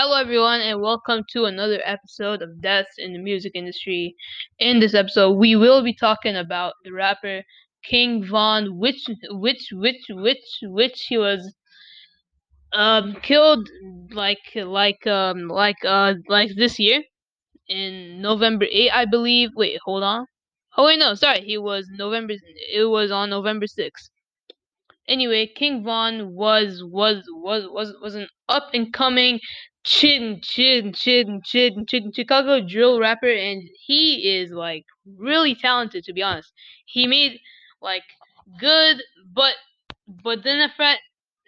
Hello, everyone, and welcome to another episode of Deaths in the Music Industry. In this episode, we will be talking about the rapper King Von, which, which, which, which, which he was um killed like like um like uh like this year in November 8, I believe. Wait, hold on. Oh wait, no, sorry, he was November. It was on November 6th. Anyway, King Von was was was was was an up and coming chin chin chin chin chin Chicago drill rapper, and he is like really talented to be honest. He made like good, but but then a fret.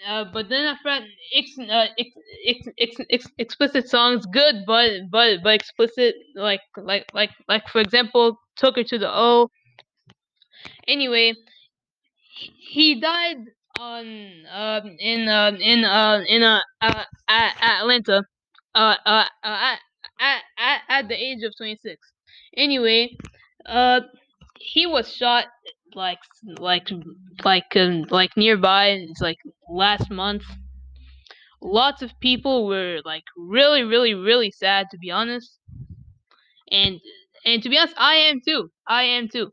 Uh, but then I fret ex, uh, ex, ex, ex, ex, explicit songs good, but but but explicit like like like like for example, took her to the O. Anyway, he died on um in uh in uh in a uh, uh Atlanta uh uh, uh at, at at the age of 26 anyway uh he was shot like like like um, like nearby like last month. Lots of people were like really really really sad to be honest. And and to be honest i am too i am too.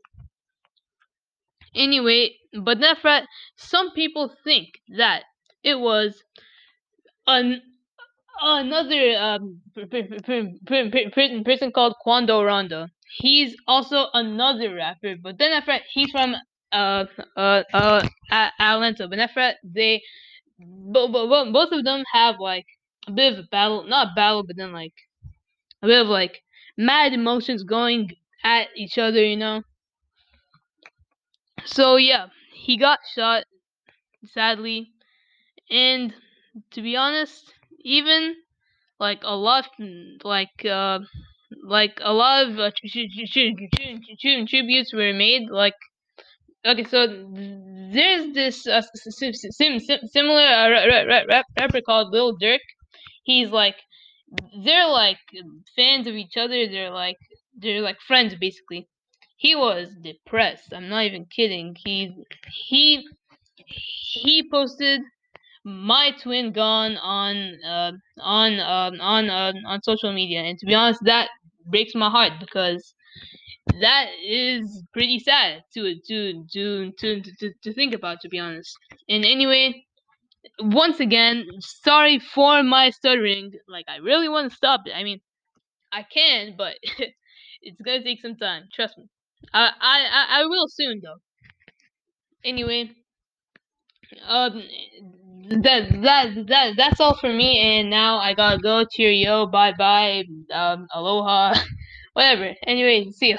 Anyway, but Nefrat, some people think that it was an another um, person called Quando Rondo. He's also another rapper, but then Nefrat, he's from uh uh uh Atlanta. But Nefrat, they both, both of them have like a bit of a battle, not a battle, but then like a bit of like mad emotions going at each other, you know. So yeah, he got shot sadly, and to be honest, even like a lot, like uh, like a lot of uh, tributes were made. Like okay, so there's this uh, sim- sim- similar uh, rapper called Lil Durk. He's like they're like fans of each other. They're like they're like friends basically he was depressed. I'm not even kidding. He he he posted my twin gone on uh, on uh, on uh, on social media, and to be honest, that breaks my heart because that is pretty sad to to to to to, to think about. To be honest, and anyway, once again, sorry for my stuttering. Like I really want to stop it. I mean, I can, but it's gonna take some time. Trust me. I I I will soon though. Anyway, um, that that that that's all for me. And now I gotta go. Cheerio. Bye bye. Um, aloha. Whatever. Anyway, see ya.